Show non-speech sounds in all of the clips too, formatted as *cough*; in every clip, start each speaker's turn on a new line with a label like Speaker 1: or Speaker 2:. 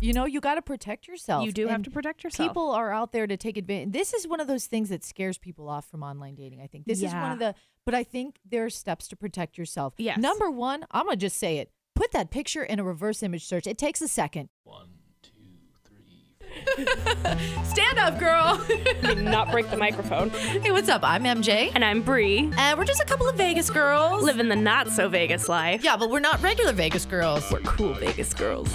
Speaker 1: You know, you got to protect yourself.
Speaker 2: You do have to protect yourself.
Speaker 1: People are out there to take advantage. This is one of those things that scares people off from online dating. I think this is one of the, but I think there are steps to protect yourself.
Speaker 2: Yes.
Speaker 1: Number one, I'm gonna just say it. Put that picture in a reverse image search. It takes a second.
Speaker 3: One, two, three. *laughs*
Speaker 1: Stand up, girl.
Speaker 2: not break the microphone.
Speaker 1: hey, what's up? I'm MJ,
Speaker 2: And I'm Bree.
Speaker 1: and we're just a couple of Vegas girls.
Speaker 2: Living the not so Vegas life.
Speaker 1: yeah, but we're not regular Vegas girls.
Speaker 2: We're cool Vegas girls.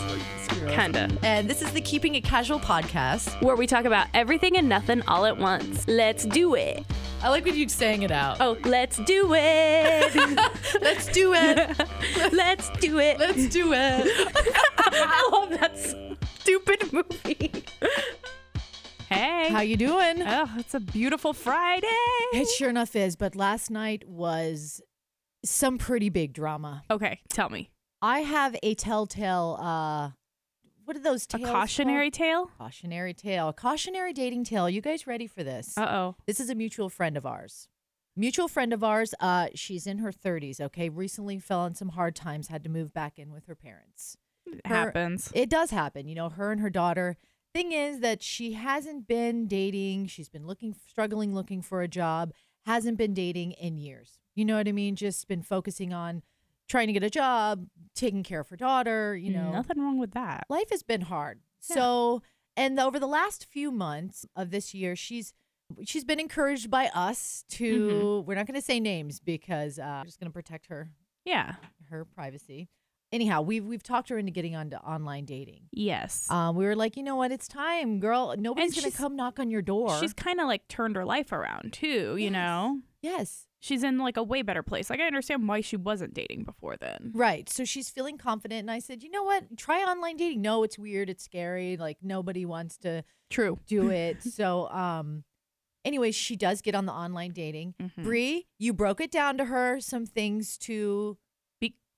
Speaker 2: Kinda.
Speaker 1: And this is the Keeping It Casual podcast.
Speaker 2: Where we talk about everything and nothing all at once. Let's do it.
Speaker 1: I like when you saying it out.
Speaker 2: Oh, let's do it. *laughs* *laughs*
Speaker 1: Let's do it.
Speaker 2: let's do it.
Speaker 1: Let's do it.
Speaker 2: I love that stupid movie. *laughs* Hey.
Speaker 1: How you doing?
Speaker 2: Oh, it's a beautiful Friday.
Speaker 1: It sure enough is, but last night was some pretty big drama.
Speaker 2: Okay, tell me.
Speaker 1: I have a telltale uh what are those
Speaker 2: A cautionary tale?
Speaker 1: cautionary tale. Cautionary dating tale. You guys ready for this?
Speaker 2: Uh oh.
Speaker 1: This is a mutual friend of ours. Mutual friend of ours, uh, she's in her 30s, okay? Recently fell on some hard times, had to move back in with her parents. Her-
Speaker 2: Happens.
Speaker 1: It does happen. You know, her and her daughter. Thing is that she hasn't been dating. She's been looking, struggling, looking for a job. Hasn't been dating in years. You know what I mean? Just been focusing on trying to get a job, taking care of her daughter. You know,
Speaker 2: Nothing wrong with that.
Speaker 1: life has been hard.
Speaker 2: Yeah.
Speaker 1: So, and over the last few months of this year, she's she's been encouraged by us to.
Speaker 2: Mm-hmm.
Speaker 1: We're not going to say names because uh, we're just going to protect her
Speaker 2: Yeah.
Speaker 1: her privacy. Anyhow, we've we've talked her into getting onto online dating.
Speaker 2: Yes.
Speaker 1: Um, we were like, you know what? It's time, girl. Nobody's gonna come knock on your door.
Speaker 2: She's kind of like turned her life around too, you
Speaker 1: Yes.
Speaker 2: know?
Speaker 1: yes,
Speaker 2: She's in like a way better place. Like I understand why she wasn't dating before then.
Speaker 1: right. So she's feeling confident, and I said, you know what? Try online dating. No, it's weird. It's scary. Like nobody wants to
Speaker 2: True.
Speaker 1: do *laughs* it. so, um, anyway, she does get on the online dating.
Speaker 2: Mhm.
Speaker 1: Bree, you broke it down to her. Some things to,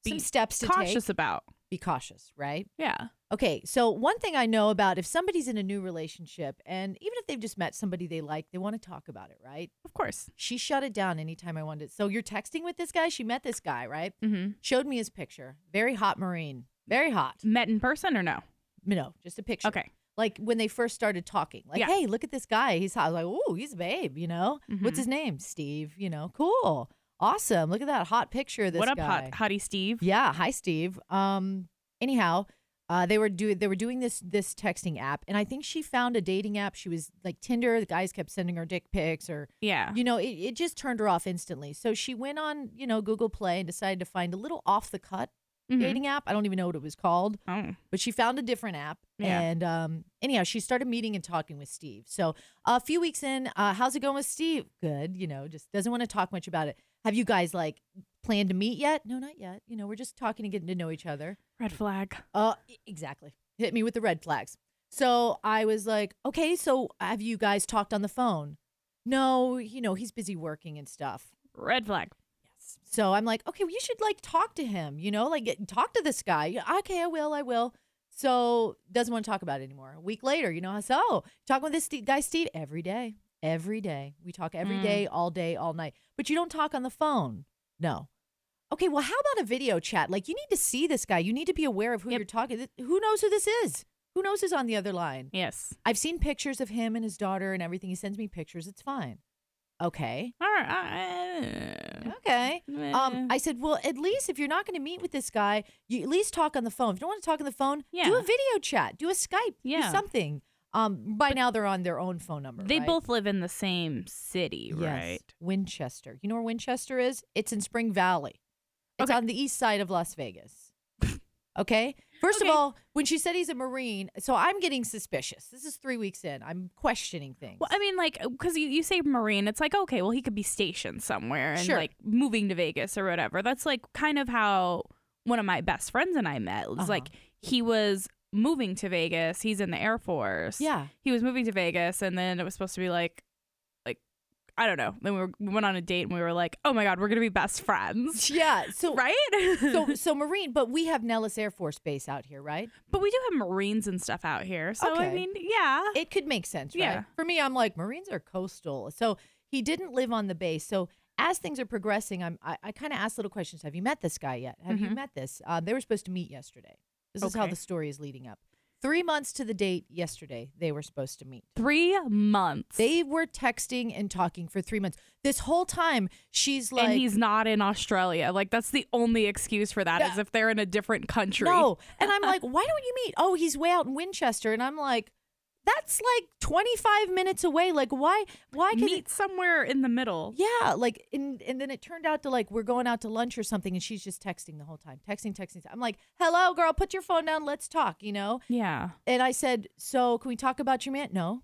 Speaker 2: Be,
Speaker 1: some steps to
Speaker 2: cautious
Speaker 1: take.
Speaker 2: about.
Speaker 1: Be cautious, right?
Speaker 2: Yeah.
Speaker 1: Okay, so one thing I know about if somebody's in a new relationship, and even if they've just met somebody they like, they want to talk about it, right?
Speaker 2: Of course.
Speaker 1: She shut it down anytime I wanted. So you're texting with this guy. She met this guy, right?
Speaker 2: Mm-hmm.
Speaker 1: Showed me his picture. Very hot Marine. Very hot.
Speaker 2: Met in person or no?
Speaker 1: No, just a picture.
Speaker 2: Okay.
Speaker 1: Like when they first started talking, like,
Speaker 2: Yeah.
Speaker 1: hey, look at this guy. He's hot. I was like, oh, he's a babe, you know? What's
Speaker 2: Mhm.
Speaker 1: his name? Steve, you know? Cool. Awesome. Look at that hot picture of this
Speaker 2: what up,
Speaker 1: guy.
Speaker 2: hot hottie Steve?
Speaker 1: Yeah, hi Steve. Um anyhow, uh they were doing they were doing this this texting app and I think she found a dating app. She was like Tinder, the guys kept sending her dick pics or
Speaker 2: Yeah.
Speaker 1: you know, it, it just turned her off instantly. So she went on, you know, Google Play and decided to find a little off the cut
Speaker 2: Mhm.
Speaker 1: dating app. I don't even know what it was called,
Speaker 2: Oh.
Speaker 1: but she found a different app.
Speaker 2: Yeah.
Speaker 1: And um anyhow, she started meeting and talking with Steve. So a few weeks in, uh how's it going with Steve? Good, you know, just doesn't want to talk much about it. Have you guys like planned to meet yet? No, not yet. You know, we're just talking and getting to know each other.
Speaker 2: Red flag.
Speaker 1: Uh, exactly. Hit me with the red flags. So I was like, okay, so have you guys talked on the phone? No, you know, he's busy working and stuff.
Speaker 2: Red flag.
Speaker 1: Yes. So I'm like, okay, well, you should like talk to him, you know, like get, talk to this guy. Okay, I will, I will. So doesn't want to talk about it anymore. A week later, you know, so talking with this guy, Steve, every day, every day. We talk every
Speaker 2: Mm.
Speaker 1: day, all day, all night. But you don't talk on the phone. No. Okay, well, how about a video chat? Like, you need to see this guy. You need to be aware of who
Speaker 2: Yep.
Speaker 1: you're talking. Who knows who this is? Who knows who's on the other line?
Speaker 2: Yes.
Speaker 1: I've seen pictures of him and his daughter and everything. He sends me pictures. It's fine. Okay.
Speaker 2: All right. uh,
Speaker 1: Okay. Um, I said, well, at least if you're not going to meet with this guy, you at least talk on the phone. If you don't want to talk on the phone, do a video chat, do a Skype,
Speaker 2: Yeah.
Speaker 1: do something. Um, by now they're on their own phone number.
Speaker 2: they
Speaker 1: right?
Speaker 2: both live in the same city,
Speaker 1: Yes.
Speaker 2: right?
Speaker 1: Winchester. You know where Winchester is? It's in Spring Valley. It's
Speaker 2: Okay.
Speaker 1: on the east side of Las Vegas. *laughs* Okay. First
Speaker 2: Okay.
Speaker 1: of all, when she said he's a Marine, so I'm getting suspicious. This is three weeks in. I'm questioning things.
Speaker 2: Well, I mean, like, because you, you say Marine, it's like, okay, well, he could be stationed somewhere and
Speaker 1: Sure.
Speaker 2: like moving to Vegas or whatever. That's like kind of how one of my best friends and I met. It was
Speaker 1: Uh-huh.
Speaker 2: like he was moving to Vegas. He's in the Air Force.
Speaker 1: yeah.
Speaker 2: He was moving to Vegas, and then it was supposed to be like, like, I don't know. Then we, were, we went on a date and we were like, oh my God, we're going to be best friends. *laughs*
Speaker 1: Yeah. So *laughs*
Speaker 2: Right?
Speaker 1: so *laughs* so Marine, but we have Nellis Air Force Base out here, right?
Speaker 2: but we do have Marines and stuff out here. So, I mean, yeah.
Speaker 1: It could make sense, right?
Speaker 2: Yeah.
Speaker 1: For me, I'm like Marines are coastal, so he didn't live on the base. So as things are progressing, I'm I, I kind of ask little questions. Have you met this guy yet? Have you
Speaker 2: Mhm.
Speaker 1: met this? Uh, they were supposed to meet yesterday. This is how
Speaker 2: Okay.
Speaker 1: the story is leading up. Three months to the date yesterday, they were supposed to meet.
Speaker 2: Three months.
Speaker 1: They were texting and talking for three months. This whole time, she's like,
Speaker 2: and he's not in Australia. Like that's the only excuse for that is
Speaker 1: Yeah.
Speaker 2: if they're in a different country.
Speaker 1: No. *laughs* And I'm like, why don't you meet? Oh, he's way out in Winchester. And I'm like, that's like 25 minutes away. Like, why? Why can
Speaker 2: meet somewhere in the middle.
Speaker 1: Yeah, like, and and then it turned out to like we're going out to lunch or something, and she's just texting the whole time, texting, texting. I'm like, "Hello, girl, put your phone down, let's talk," you know.
Speaker 2: Yeah.
Speaker 1: And I said, "So, can we talk about your man?" No,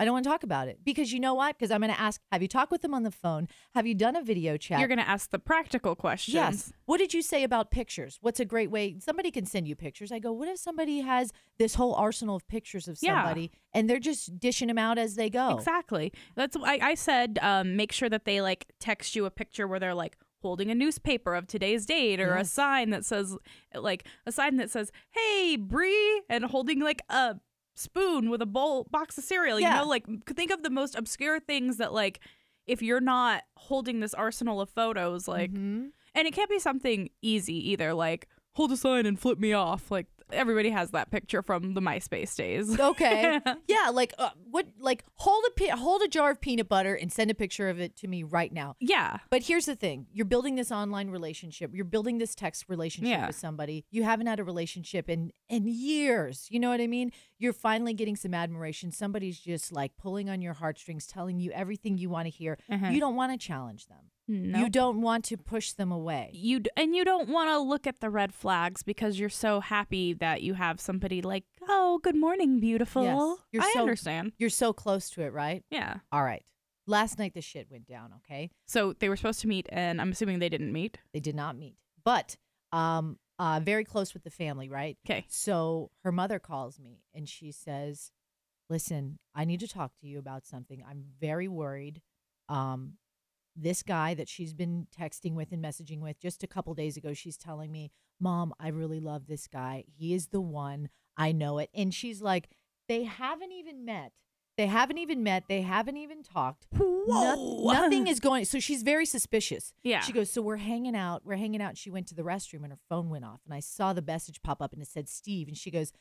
Speaker 1: I don't want to talk about it because you know what? Because I'm going to ask, "Have you talked with them on the phone? Have you done a video chat?"
Speaker 2: You're gonna ask the practical questions.
Speaker 1: Yes. What did you say about pictures? What's a great way? Somebody can send you pictures. I go, what if somebody has this whole arsenal of pictures of
Speaker 2: Yeah.
Speaker 1: somebody and they're just dishing them out as they go?
Speaker 2: Exactly. That's I, I said. Um, make sure that they like text you a picture where they're like holding a newspaper of today's date or a sign that says like a sign that says "Hey, Bree," and holding like a spoon with a bowl box of cereal.
Speaker 1: Yeah.
Speaker 2: You know, like think of the most obscure things that like if you're not holding this arsenal of photos, like,
Speaker 1: Mhm.
Speaker 2: and it can't be something easy either, like hold a sign and flip me off. Like everybody has that picture from the MySpace days. *laughs*
Speaker 1: Okay. *laughs* yeah, like uh, what? Like hold a pe- hold a jar of peanut butter and send a picture of it to me right now.
Speaker 2: yeah.
Speaker 1: But here's the thing: you're building this online relationship. You're building this text relationship
Speaker 2: Yeah.
Speaker 1: with somebody. You haven't had a relationship in in years. You know what I mean? You're finally getting some admiration. Somebody's just like pulling on your heartstrings, telling you everything you want to hear.
Speaker 2: Uh-huh.
Speaker 1: You don't want to challenge them.
Speaker 2: No.
Speaker 1: You don't want to push them away.
Speaker 2: you d- and you don't want to look at the red flags because you're so happy that you have somebody like, "Oh, good morning, beautiful."
Speaker 1: Yes. You're
Speaker 2: I
Speaker 1: so-
Speaker 2: understand.
Speaker 1: You're so close to it, right?
Speaker 2: Yeah.
Speaker 1: All right. Last night the shit went down. Okay.
Speaker 2: So they were supposed to meet, and I'm assuming they didn't meet.
Speaker 1: They did not meet, but um, uh, very close with the family, right?
Speaker 2: Okay.
Speaker 1: So her mother calls me and she says, "Listen, I need to talk to you about something. I'm very worried. Um, this guy that she's been texting with and messaging with just a couple days ago, she's telling me, "Mom, I really love this guy. He is the one. I know it." And she's like, "They haven't even met. They haven't even met. They haven't even talked. No- nothing is going. So she's very suspicious.
Speaker 2: Yeah.
Speaker 1: She goes, So we're hanging out. We're hanging out. She went to the restroom and her phone went off. And I saw the message pop up and it said Steve. And she goes,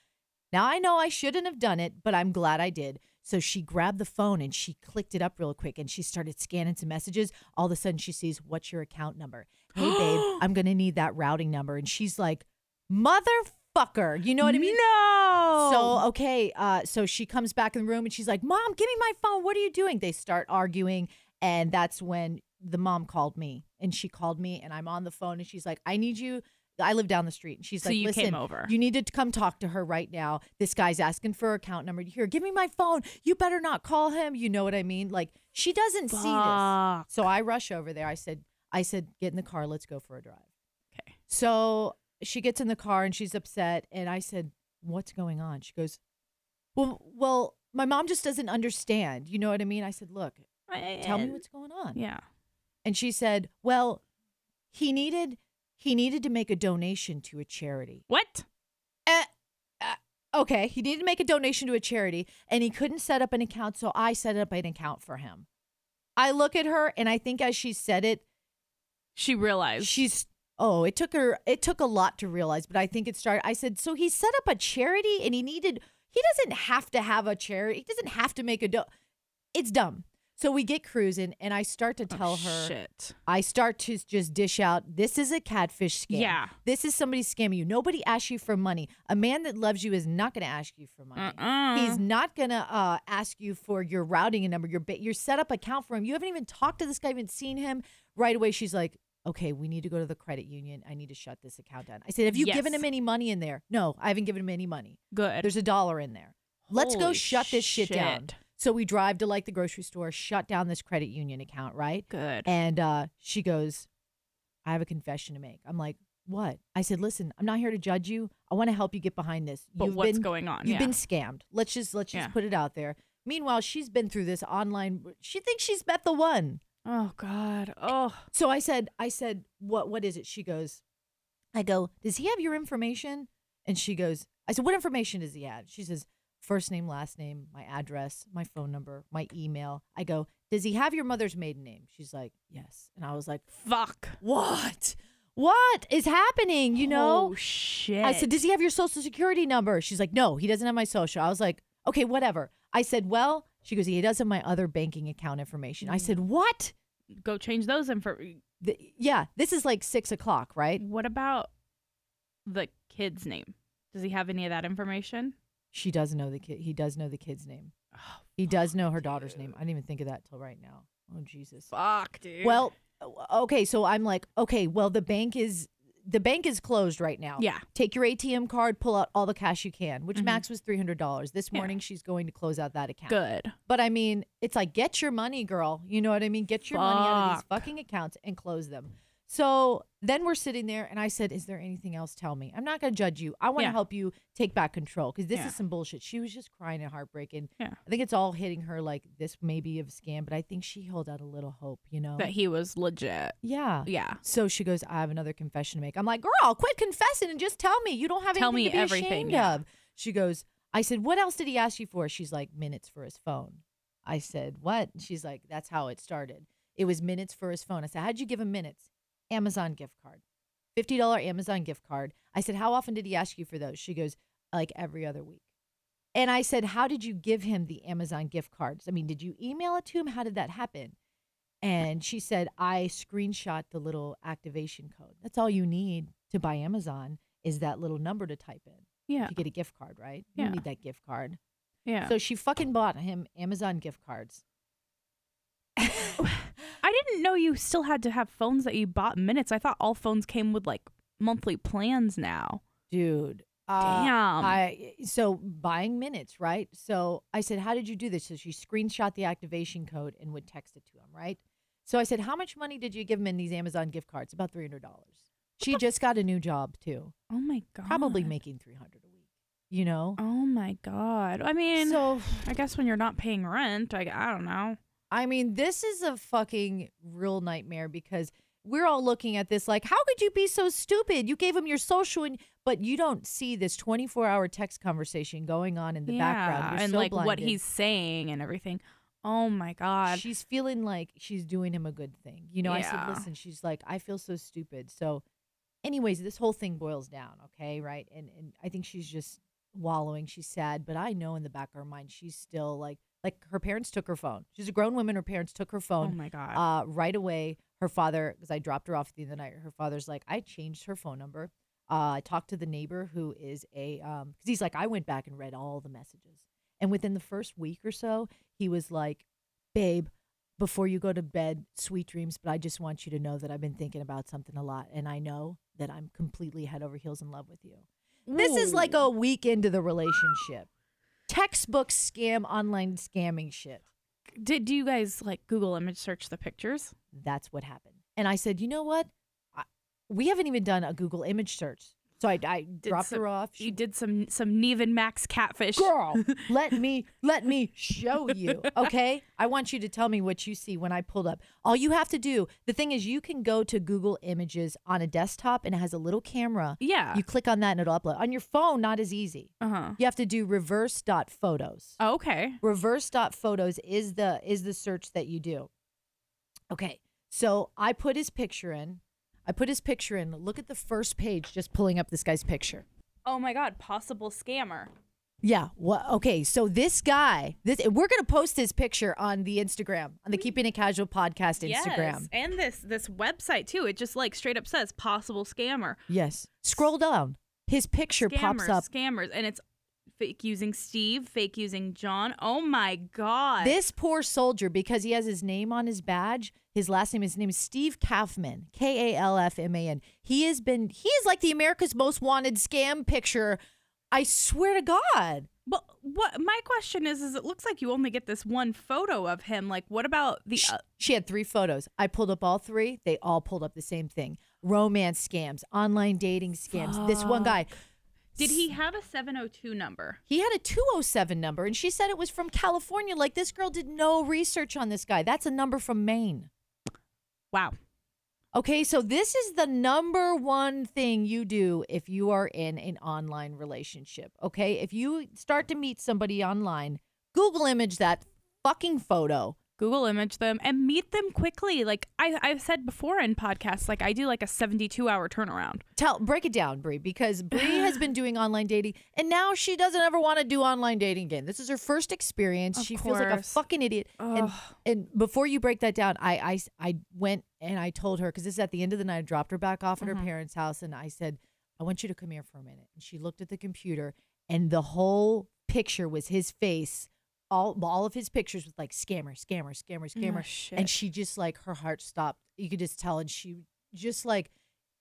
Speaker 1: Now I know I shouldn't have done it, but I'm glad I did. So she grabbed the phone and she clicked it up real quick and she started scanning some messages. All of a sudden she sees, What's your account number? Hey, babe, *gasps* I'm going to need that routing number. And she's like, Motherfucker. You know what I mean?
Speaker 2: No.
Speaker 1: So okay, uh, so she comes back in the room and she's like, "Mom, give me my phone. What are you doing?" They start arguing, and that's when the mom called me, and she called me, and I'm on the phone, and she's like, "I need you." I live down the street, and she's
Speaker 2: So
Speaker 1: like,
Speaker 2: you
Speaker 1: "Listen,
Speaker 2: came over.
Speaker 1: you need to come talk to her right now. This guy's asking for her account number. Here, give me my phone. You better not call him. You know what I mean? Like she doesn't see this."
Speaker 2: Fuck.
Speaker 1: So I rush over there. I said, "I said, get in the car. Let's go for a drive."
Speaker 2: Okay.
Speaker 1: So she gets in the car and she's upset. And I said, What's going on? She goes, Well, well, my mom just doesn't understand. You know what I mean? I said, Look, tell me what's going on.
Speaker 2: Yeah.
Speaker 1: And she said, Well, he needed he needed to make a donation to a charity.
Speaker 2: What?
Speaker 1: Eh, uh, okay, he needed to make a donation to a charity and he couldn't set up an account, so I set up an account for him. I look at her and I think as she said it,
Speaker 2: She realized.
Speaker 1: she's oh it took her it took a lot to realize but i think it started i said so he set up a charity and he needed he doesn't have to have a charity he doesn't have to make a do it's dumb so we get cruising and i start to
Speaker 2: Oh,
Speaker 1: tell her
Speaker 2: Shit.
Speaker 1: i start to just dish out this is a catfish scam
Speaker 2: Yeah.
Speaker 1: this is somebody scamming you nobody asks you for money a man that loves you is not going to ask you for money
Speaker 2: Uh-uh.
Speaker 1: He's not gonna uh, ask you for your routing number, your ba- your setup account for him. You haven't even talked to this guy, even seen him. Right away, she's like, "Okay, we need to go to the credit union. I need to shut this account down." I said, "Have you given him any money in there?" No, I haven't given him any money.
Speaker 2: Good.
Speaker 1: There's a dollar in there. Let's go shut this shit, down. So we drive to like the grocery store, shut down this credit union account, right?
Speaker 2: Good.
Speaker 1: And uh, she goes, I have a confession to make. I'm like, what? I said, listen, I'm not here to judge you. I want to help you get behind this.
Speaker 2: but
Speaker 1: You've
Speaker 2: what's
Speaker 1: been,
Speaker 2: going on?
Speaker 1: You've
Speaker 2: yeah.
Speaker 1: been scammed. Let's just let's just
Speaker 2: Yeah.
Speaker 1: put it out there. Meanwhile, she's been through this online. She thinks she's met the one.
Speaker 2: oh God. Oh.
Speaker 1: So I said, I said, what what is it? She goes, I go, does he have your information? And she goes, I said, what information does he have? She says, first name, last name, my address, my phone number, my email. I go, does he have your mother's maiden name? She's like, yes. And I was like,
Speaker 2: Fuck.
Speaker 1: what? what is happening? You know?
Speaker 2: Oh shit.
Speaker 1: I said, Does he have your social security number? She's like, No, he doesn't have my social. I was like, Okay, whatever. I said, Well, she goes, He does have my other banking account information. I said, mm. What?
Speaker 2: go change those info.
Speaker 1: Th- yeah, this is like six o'clock, right?
Speaker 2: What about the kid's name? Does he have any of that information?
Speaker 1: She does know the kid. He does know the kid's name.
Speaker 2: Oh,
Speaker 1: He does know her daughter's name. I didn't even think of that till right now. Oh Jesus.
Speaker 2: fuck, dude.
Speaker 1: Well, okay, so I'm like, okay, well the bank is the bank is closed right now.
Speaker 2: yeah.
Speaker 1: Take your ATM card, pull out all the cash you can, which
Speaker 2: Mhm.
Speaker 1: max was three hundred dollars. This
Speaker 2: Yeah.
Speaker 1: morning she's going to close out that account.
Speaker 2: Good.
Speaker 1: But I mean, it's like get your money, girl. You know what I mean? Get your money out of these fucking accounts and close them. So then we're sitting there, and I said, "Is there anything else? Tell me. I'm not going to judge you. I want to
Speaker 2: Yeah.
Speaker 1: help you take back control because this
Speaker 2: Yeah.
Speaker 1: is some bullshit." She was just crying and heartbreaking.
Speaker 2: Yeah.
Speaker 1: I think it's all hitting her like this may be a scam, but I think she held out a little hope. You know?
Speaker 2: That he was legit.
Speaker 1: yeah.
Speaker 2: Yeah.
Speaker 1: So she goes, I have another confession to make. I'm like, girl, quit confessing and just tell me. You don't have
Speaker 2: Tell
Speaker 1: anything
Speaker 2: me
Speaker 1: to be
Speaker 2: everything,
Speaker 1: ashamed
Speaker 2: yeah.
Speaker 1: of. She goes, I said, what else did he ask you for? She's like, minutes for his phone. I said, what? She's like, that's how it started. It was minutes for his phone. I said, how'd you give him minutes? Amazon gift card, $50 Amazon gift card. I said, how often did he ask you for those? She goes, like every other week. And I said, how did you give him the Amazon gift cards? I mean, did you email it to him? How did that happen? And she said, I screenshot the little activation code. That's all you need to buy Amazon is that little number to type in
Speaker 2: Yeah.
Speaker 1: to get a gift card, right? You
Speaker 2: Yeah.
Speaker 1: don't need that gift card.
Speaker 2: Yeah.
Speaker 1: So she fucking bought him Amazon gift cards.
Speaker 2: Didn't know you still had to have phones that you bought minutes. I thought all phones came with like monthly plans now.
Speaker 1: Dude. Uh,
Speaker 2: Damn.
Speaker 1: I so buying minutes, right? So I said, "How did you do this?" So she screenshot the activation code and would text it to him, right? So I said, "How much money did you give him in these Amazon gift cards?" About three hundred dollars. She just got a new job too,
Speaker 2: oh my god.
Speaker 1: probably making three hundred a week. You know,
Speaker 2: Oh my god. I mean,
Speaker 1: so
Speaker 2: I guess when you're not paying rent, I, I don't know.
Speaker 1: I mean, this is a fucking real nightmare because we're all looking at this like, how could you be so stupid? You gave him your social, and but you don't see this 24 hour text conversation going on in the
Speaker 2: yeah,
Speaker 1: background. You're
Speaker 2: and
Speaker 1: so
Speaker 2: like what he's saying and everything. Oh my god.
Speaker 1: She's feeling like she's doing him a good thing. You know, I said, listen, she's like, I feel so stupid. So, anyways, this whole thing boils down, okay, right? And and I think she's just wallowing. She's sad, but I know in the back of her mind, she's still like, like her parents took her phone. She's a grown woman. Her parents took her phone.
Speaker 2: oh my god.
Speaker 1: uh, right away, her father, because I dropped her off at the end of the night, her father's like, I changed her phone number. Uh, I talked to the neighbor who is a, um, because he's like, I went back and read all the messages. And within the first week or so, he was like, Babe, before you go to bed, sweet dreams, but I just want you to know that I've been thinking about something a lot. And I know that I'm completely head over heels in love with you. This is like a week into the relationship. Textbook scam, online scamming shit.
Speaker 2: Did do you guys like Google image search the pictures?
Speaker 1: That's what happened. And I said, you know what? I, we haven't even done a Google image search. So I, I dropped
Speaker 2: some-
Speaker 1: her off.
Speaker 2: You
Speaker 1: She,
Speaker 2: did some some Nev and Max catfish.
Speaker 1: Girl, *laughs* let me let me show you. Okay, I want you to tell me what you see when I pulled up. All you have to do. The thing is, you can go to Google Images on a desktop, and it has a little camera.
Speaker 2: Yeah.
Speaker 1: You click on that, and it'll upload. On your phone, not as easy.
Speaker 2: Uh huh.
Speaker 1: You have to do reverse dot photos.
Speaker 2: Oh, okay.
Speaker 1: reverse dot photos is the is the search that you do okay so i put his picture in i put his picture in look at the first page just pulling up this guy's picture
Speaker 2: Oh my god, possible scammer.
Speaker 1: yeah what okay so this guy this we're gonna post his picture on the instagram on the mm. keeping it casual podcast instagram
Speaker 2: Yes. And this this website too. It just like straight up says possible scammer.
Speaker 1: yes scroll down his picture
Speaker 2: Scammers,
Speaker 1: pops up
Speaker 2: Scammers. And it's fake using Steve, fake using John. Oh my god.
Speaker 1: This poor soldier, because he has his name on his badge, his last name, his name is Steve Kaufman, K A L F M A N. He has been, he is like the America's Most Wanted scam picture. I swear to God.
Speaker 2: But what my question is is it looks like you only get this one photo of him. Like what about the
Speaker 1: Sh-
Speaker 2: uh,
Speaker 1: She had three photos. I pulled up all three. They all pulled up the same thing romance scams, online dating scams. This one guy,
Speaker 2: Did he have a 702 number?
Speaker 1: he had a 207 number, and she said it was from California. Like this girl did no research on this guy. That's a number from Maine.
Speaker 2: Wow.
Speaker 1: Okay, so this is the number one thing you do if you are in an online relationship. Okay, if you start to meet somebody online, Google image that fucking photo,
Speaker 2: Google image them and meet them quickly. Like I, I've said before in podcasts, like I do like a 72 hour turnaround.
Speaker 1: Tell break it down, Bree, because Bree has been *sighs* doing online dating and now she doesn't ever want to do online dating again. This is her first experience.
Speaker 2: Of
Speaker 1: she feels like a fucking idiot. And and before you break that down, I I, I went and I told her because this is at the end of the night. I dropped her back off at
Speaker 2: Mm-hmm.
Speaker 1: her parents' house, and I said, "I want you to come here for a minute." And she looked at the computer, and the whole picture was his face. All all of his pictures with like scammer, scammer, scammer, mm-hmm. scammer,
Speaker 2: Oh,
Speaker 1: and she just like her heart stopped. You could just tell, and she just like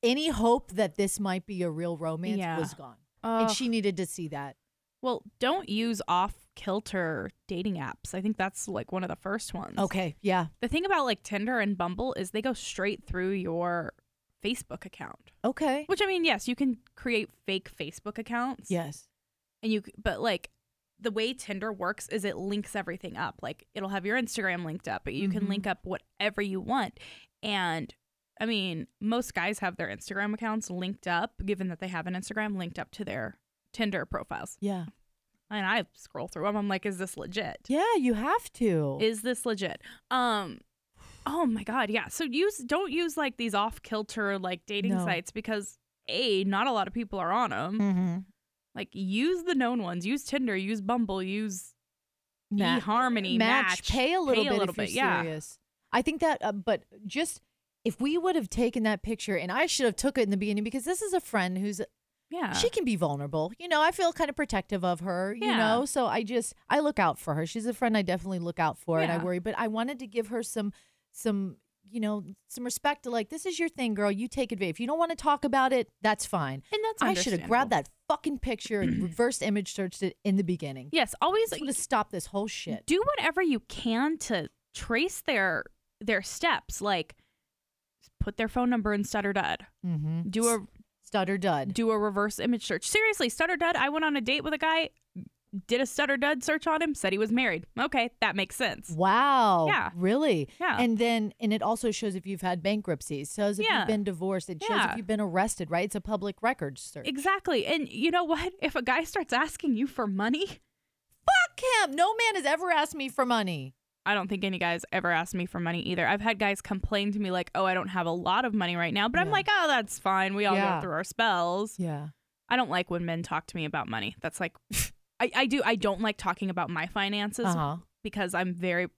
Speaker 1: any hope that this might be a real romance
Speaker 2: Yeah.
Speaker 1: was gone, and she needed to see that.
Speaker 2: Well, don't use off kilter dating apps. I think that's like one of the first ones.
Speaker 1: Okay, yeah,
Speaker 2: The thing about like Tinder and Bumble is they go straight through your Facebook account.
Speaker 1: okay,
Speaker 2: Which I mean, yes, you can create fake Facebook accounts.
Speaker 1: yes,
Speaker 2: And you but like the way Tinder works is it links everything up. Like it'll have your Instagram linked up, but you can
Speaker 1: Mhm.
Speaker 2: link up whatever you want. And I mean, most guys have their Instagram accounts linked up, given that they have an Instagram linked up to their Tinder profiles.
Speaker 1: yeah,
Speaker 2: And I scroll through them. I'm like, is this legit?
Speaker 1: yeah. You have to.
Speaker 2: Is this legit? Um oh my god, yeah. So use don't use like these off kilter like dating
Speaker 1: No.
Speaker 2: sites because a not a lot of people are on them.
Speaker 1: mm-hmm.
Speaker 2: Like use the known ones. Use Tinder, use Bumble, use
Speaker 1: Ma-
Speaker 2: eHarmony, Match,
Speaker 1: pay a little
Speaker 2: pay a
Speaker 1: bit
Speaker 2: little
Speaker 1: if you're
Speaker 2: bit, yeah.
Speaker 1: serious. I think that, uh, but just if we would have taken that picture, and I should have took it in the beginning because this is a friend who's
Speaker 2: yeah.
Speaker 1: she can be vulnerable. You know, I feel kind of protective of her. You
Speaker 2: Yeah.
Speaker 1: know, so I just I look out for her. She's a friend I definitely look out for, and I worry. But I wanted to give her some some you know some respect to like this is your thing, girl. You take advantage. If you don't want to talk about it, that's fine.
Speaker 2: and that's
Speaker 1: I should have grabbed that fucking picture and *clears throat* reverse image searched it in the beginning.
Speaker 2: Yes, always
Speaker 1: This would have stopped this whole shit.
Speaker 2: do whatever you can to trace their their steps. Like put their phone number in Stutter Dud.
Speaker 1: Mm-hmm.
Speaker 2: Do a
Speaker 1: stutter dud.
Speaker 2: do a reverse image search. Seriously, Stutter Dud. I went on a date with a guy, did a Stutter Dud search on him, said he was married. Okay, that makes sense.
Speaker 1: Wow.
Speaker 2: Yeah.
Speaker 1: Really?
Speaker 2: Yeah.
Speaker 1: And then, and it also shows if you've had bankruptcies. Shows if
Speaker 2: Yeah.
Speaker 1: you've been divorced. It shows
Speaker 2: Yeah.
Speaker 1: if you've been arrested, right? It's a public record search.
Speaker 2: Exactly. And you know what? If a guy starts asking you for money,
Speaker 1: Fuck him. No man has ever asked me for money.
Speaker 2: I don't think any guys ever asked me for money either. I've had guys complain to me like, "Oh, I don't have a lot of money right now," but I'm like, "Oh, that's fine. We all
Speaker 1: Yeah.
Speaker 2: go through our spells."
Speaker 1: Yeah.
Speaker 2: I don't like when men talk to me about money. That's like, *laughs* I, I do. I don't like talking about my finances
Speaker 1: Uh huh.
Speaker 2: because I'm very.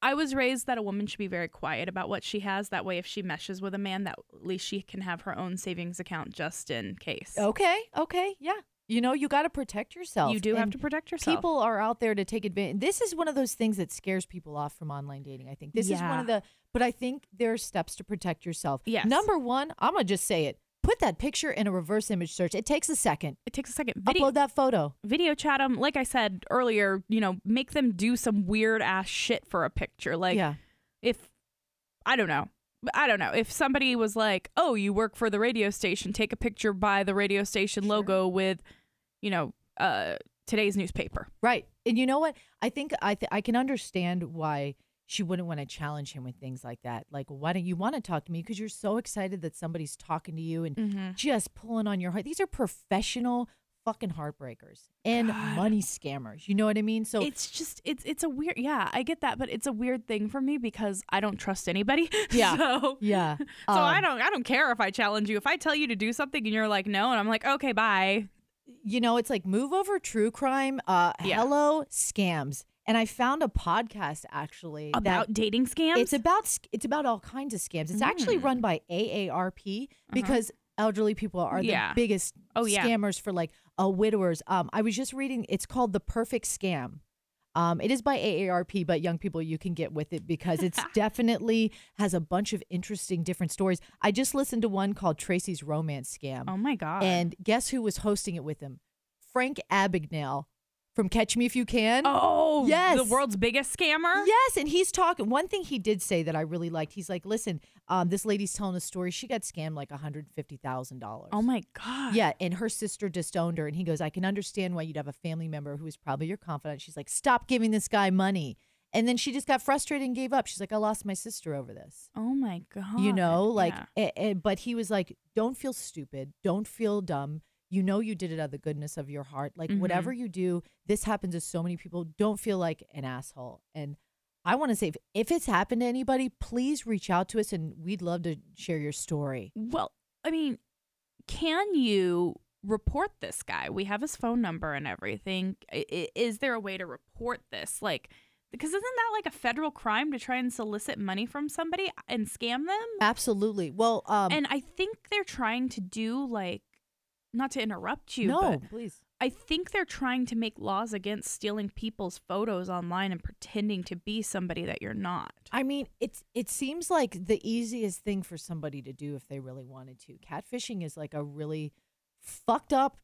Speaker 2: I was raised that a woman should be very quiet about what she has. That way, if she meshes with a man, that at least she can have her own savings account just in case.
Speaker 1: Okay. Okay. Yeah. You know, you got to protect yourself.
Speaker 2: you do have to protect yourself.
Speaker 1: People are out there to take advantage. This is one of those things that scares people off from online dating. I think this is one of the, but I think there are steps to protect yourself.
Speaker 2: Yes.
Speaker 1: Number one, I'm gonna just say it. Put that picture in a reverse image search. It takes a second.
Speaker 2: it takes a second. Video,
Speaker 1: Upload that photo.
Speaker 2: video chat them. Like I said earlier, you know, make them do some weird ass shit for a picture. Like
Speaker 1: yeah.
Speaker 2: if I don't know. I don't know. If somebody was like, "Oh, you work for the radio station, take a picture by the radio station
Speaker 1: Sure.
Speaker 2: logo with, you know, uh today's newspaper."
Speaker 1: Right. And you know what? I think I th- I can understand why she wouldn't want to challenge him with things like that. Like, why don't you want to talk to me? Because you're so excited that somebody's talking to you and
Speaker 2: Mm-hmm.
Speaker 1: just pulling on your heart. These are professional fucking heartbreakers and
Speaker 2: God.
Speaker 1: money scammers. You know what I mean? So
Speaker 2: it's just it's it's a weird yeah i get that but it's a weird thing for me because i don't trust anybody *laughs*
Speaker 1: Yeah.
Speaker 2: so
Speaker 1: yeah. *laughs*
Speaker 2: so i
Speaker 1: Um,
Speaker 2: don't i don't care if i challenge you if i tell you to do something and you're like no and i'm like okay bye
Speaker 1: you know, it's like move over true crime. Uh,
Speaker 2: Yeah.
Speaker 1: hello scams. And I found a podcast actually that
Speaker 2: about dating scams
Speaker 1: It's about it's about all kinds of scams. It's actually
Speaker 2: Mm.
Speaker 1: run by AARP because elderly people are the
Speaker 2: Uh-huh.
Speaker 1: Biggest
Speaker 2: Oh, yeah.
Speaker 1: scammers for like uh, widowers. Um, I was just reading. It's called the Perfect Scam. Um, it is by AARP, but young people you can get with it because it's *laughs* definitely has a bunch of interesting different stories. I just listened to one called Tracy's Romance Scam,
Speaker 2: oh my god
Speaker 1: and guess who was hosting it with him? Frank Abagnale from Catch Me If You Can.
Speaker 2: oh
Speaker 1: Yes.
Speaker 2: the world's biggest scammer
Speaker 1: Yes, and he's talking. One thing he did say that I really liked. He's like, "Listen, um, this lady's telling a story. She got scammed like one hundred fifty thousand dollars.
Speaker 2: oh my god
Speaker 1: Yeah, and her sister disowned her. And he goes, "I can understand why you'd have a family member who is probably your confidant." She's like, "Stop giving this guy money." And then she just got frustrated and gave up. She's like, "I lost my sister over this."
Speaker 2: oh my god
Speaker 1: You know, like,
Speaker 2: Yeah.
Speaker 1: eh, eh, but he was like, "Don't feel stupid. Don't feel dumb." You know you did it out of the goodness of your heart. Like
Speaker 2: Mhm.
Speaker 1: whatever you do, this happens to so many people. Don't feel like an asshole. And I want to say if, if it's happened to anybody, please reach out to us and we'd love to share your story.
Speaker 2: Well, I mean, can you report this guy? We have his phone number and everything. Is there a way to report this? Like, because isn't that like a federal crime to try and solicit money from somebody and scam them?
Speaker 1: Absolutely. Well, um,
Speaker 2: and I think they're trying to do like, not to interrupt you,
Speaker 1: no,
Speaker 2: but
Speaker 1: please.
Speaker 2: I think they're trying to make laws against stealing people's photos online and pretending to be somebody that you're not.
Speaker 1: I mean, it's it seems like the easiest thing for somebody to do if they really wanted to. Catfishing is like a really fucked up.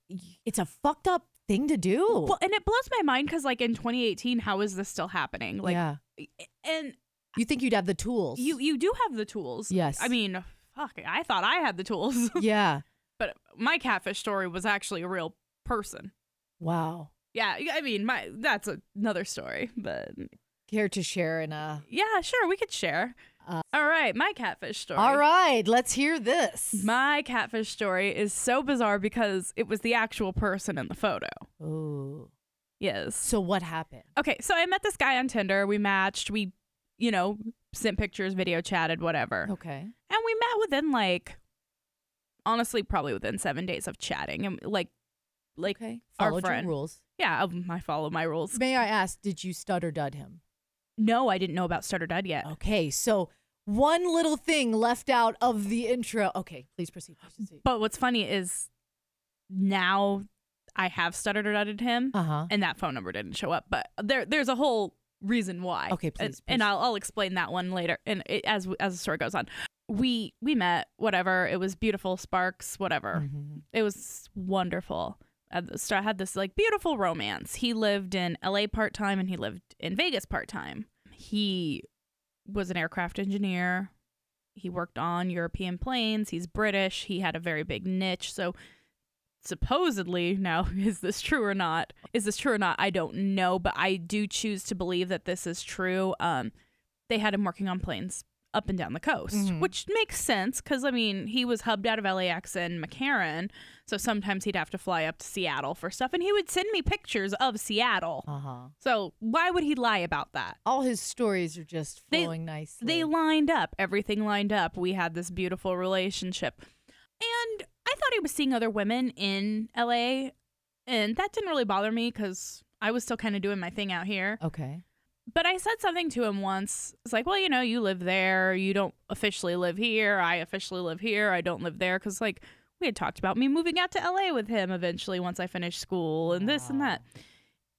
Speaker 1: It's a fucked up thing to do.
Speaker 2: Well, and it blows my mind because, like, in 2018, how is this still happening? Like,
Speaker 1: yeah,
Speaker 2: and
Speaker 1: you think you'd have the tools?
Speaker 2: you you do have the tools.
Speaker 1: Yes.
Speaker 2: I mean, fuck, I thought I had the tools, *laughs*
Speaker 1: yeah.
Speaker 2: But my catfish story was actually a real person.
Speaker 1: Wow.
Speaker 2: Yeah, I mean, my that's another story, but
Speaker 1: Care to share in a?
Speaker 2: yeah, sure, we could share.
Speaker 1: Uh,
Speaker 2: All right, my catfish story.
Speaker 1: All right, let's hear this.
Speaker 2: My catfish story is so bizarre because it was the actual person in the photo.
Speaker 1: Oh.
Speaker 2: Yes.
Speaker 1: So what happened?
Speaker 2: Okay, so I met this guy on Tinder. We matched. We, you know, sent pictures, video chatted, whatever.
Speaker 1: Okay.
Speaker 2: And we met within like, honestly, probably within seven days of chatting. And like, like,
Speaker 1: Okay.
Speaker 2: our friend.
Speaker 1: rules.
Speaker 2: yeah, um, I follow my rules.
Speaker 1: May I ask, did you stutter dud him?
Speaker 2: No, I didn't know about Stutter Dud yet.
Speaker 1: Okay, so one little thing left out of the intro. Okay, please proceed.
Speaker 2: But what's funny is now I have stuttered or dudded him,
Speaker 1: Uh huh.
Speaker 2: and that phone number didn't show up. But there, there's a whole reason why.
Speaker 1: Okay,
Speaker 2: And-
Speaker 1: please,
Speaker 2: And. I'll, I'll explain that one later, and it, as as the story goes on. We we met, whatever. It was beautiful, sparks, whatever.
Speaker 1: Mhm.
Speaker 2: It was wonderful. I had this like beautiful romance. He lived in LA part time and he lived in Vegas part time. He was an aircraft engineer. He worked on European planes. He's British. He had a very big niche. So supposedly, now *laughs* is this true or not? Is this true or not? I don't know, but I do choose to believe that this is true. Um, they had him working on planes up and down the coast,
Speaker 1: Mhm.
Speaker 2: which makes sense because I mean he was hubbed out of LAX and McCarran, so sometimes he'd have to fly up to Seattle for stuff, and he would send me pictures of Seattle.
Speaker 1: Uh-huh.
Speaker 2: So why would he lie about that?
Speaker 1: All his stories are just
Speaker 2: They-
Speaker 1: flowing nicely.
Speaker 2: They lined up, everything lined up. We had this beautiful relationship, and I thought he was seeing other women in LA, and that didn't really bother me because I was still kind of doing my thing out here.
Speaker 1: okay.
Speaker 2: But I said something to him once. It's like, well, you know, you live there. You don't officially live here. I officially live here. I don't live there. Because, like, we had talked about me moving out to LA with him eventually once I finished school and this and that.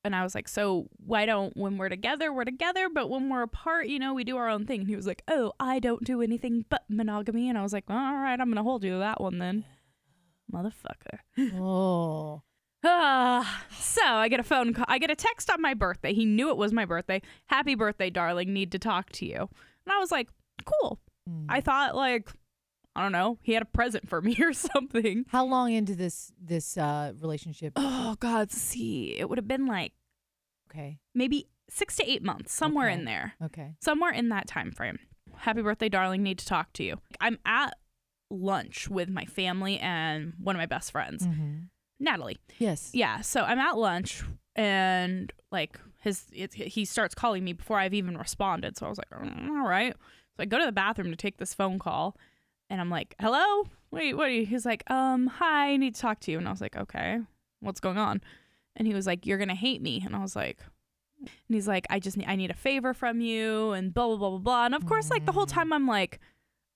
Speaker 2: And I was like, so why don't, when we're together, we're together. But when we're apart, you know, we do our own thing. And he was like, oh, I don't do anything but monogamy. And I was like, all right, I'm going to hold you to that one then. Motherfucker.
Speaker 1: Oh.
Speaker 2: Ah, so I get a phone call. I get a text on my birthday. He knew it was my birthday. Happy birthday, darling. Need to talk to you. And I was like, cool.
Speaker 1: Mm.
Speaker 2: I thought like, I don't know, he had a present for *laughs* me or something.
Speaker 1: How long into this this uh relationship?
Speaker 2: Oh God, see. It would have been like
Speaker 1: Okay.
Speaker 2: maybe six to eight months, somewhere
Speaker 1: Okay.
Speaker 2: in there,
Speaker 1: Okay.
Speaker 2: somewhere in that time frame. Happy birthday, darling. Need to talk to you. I'm at lunch with my family and one of my best friends,
Speaker 1: Mhm.
Speaker 2: Natalie.
Speaker 1: Yes.
Speaker 2: Yeah, so I'm at lunch and like his it, he starts calling me before I've even responded. So I was like, "Mm, all right. So I go to the bathroom to take this phone call, and I'm like, hello, wait, what? Are you? He's like, um, hi, I need to talk to you. And I was like, okay, what's going on? And he was like, you're gonna hate me. And I was like. And he's like, I just need, I need a favor from you, and blah blah blah blah blah. And of course, like the whole time, I'm like,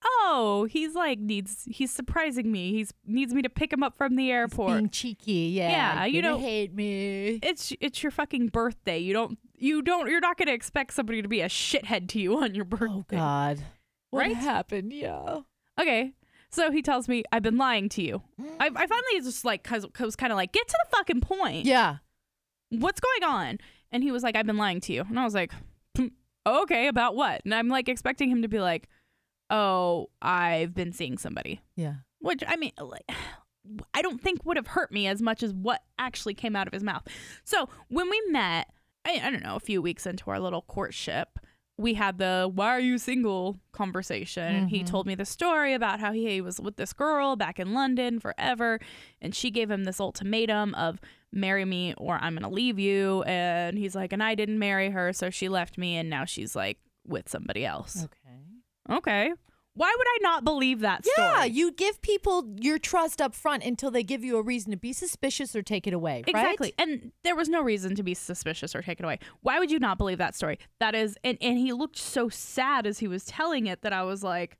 Speaker 2: oh, he's like needs, he's surprising me. He's needs me to pick him up from the
Speaker 1: He's
Speaker 2: airport.
Speaker 1: being cheeky. Yeah.
Speaker 2: Yeah, you don't
Speaker 1: hate me.
Speaker 2: it's it's your fucking birthday. You don't you don't you're not gonna expect somebody to be a shithead to you on your birthday.
Speaker 1: Oh God. What
Speaker 2: Right?
Speaker 1: happened? Yeah.
Speaker 2: Okay. So he tells me I've been lying to you. I, I finally just like cause, cause was kind of like get to the fucking point.
Speaker 1: Yeah.
Speaker 2: What's going on? And he was like I've been lying to you. And I was like "Hmm, okay about what? And I'm like expecting him to be like oh I've been seeing somebody.
Speaker 1: Yeah.
Speaker 2: Which I mean, like, *sighs* I don't think would have hurt me as much as what actually came out of his mouth. So when we met, I, I don't know, a few weeks into our little courtship, we had the why are you single conversation and he
Speaker 1: mm-hmm.
Speaker 2: told me the story about how he was with this girl back in London forever and she gave him this ultimatum of marry me or I'm going to leave you and he's like and I didn't marry her so she left me and now she's like with somebody else.
Speaker 1: Okay.
Speaker 2: Okay. Why would I not believe that story?
Speaker 1: Yeah, you give people your trust up front until they give you a reason to be suspicious or take it away. right?
Speaker 2: Exactly. And there was no reason to be suspicious or take it away. Why would you not believe that story? That is and, and he looked so sad as he was telling it that I was like,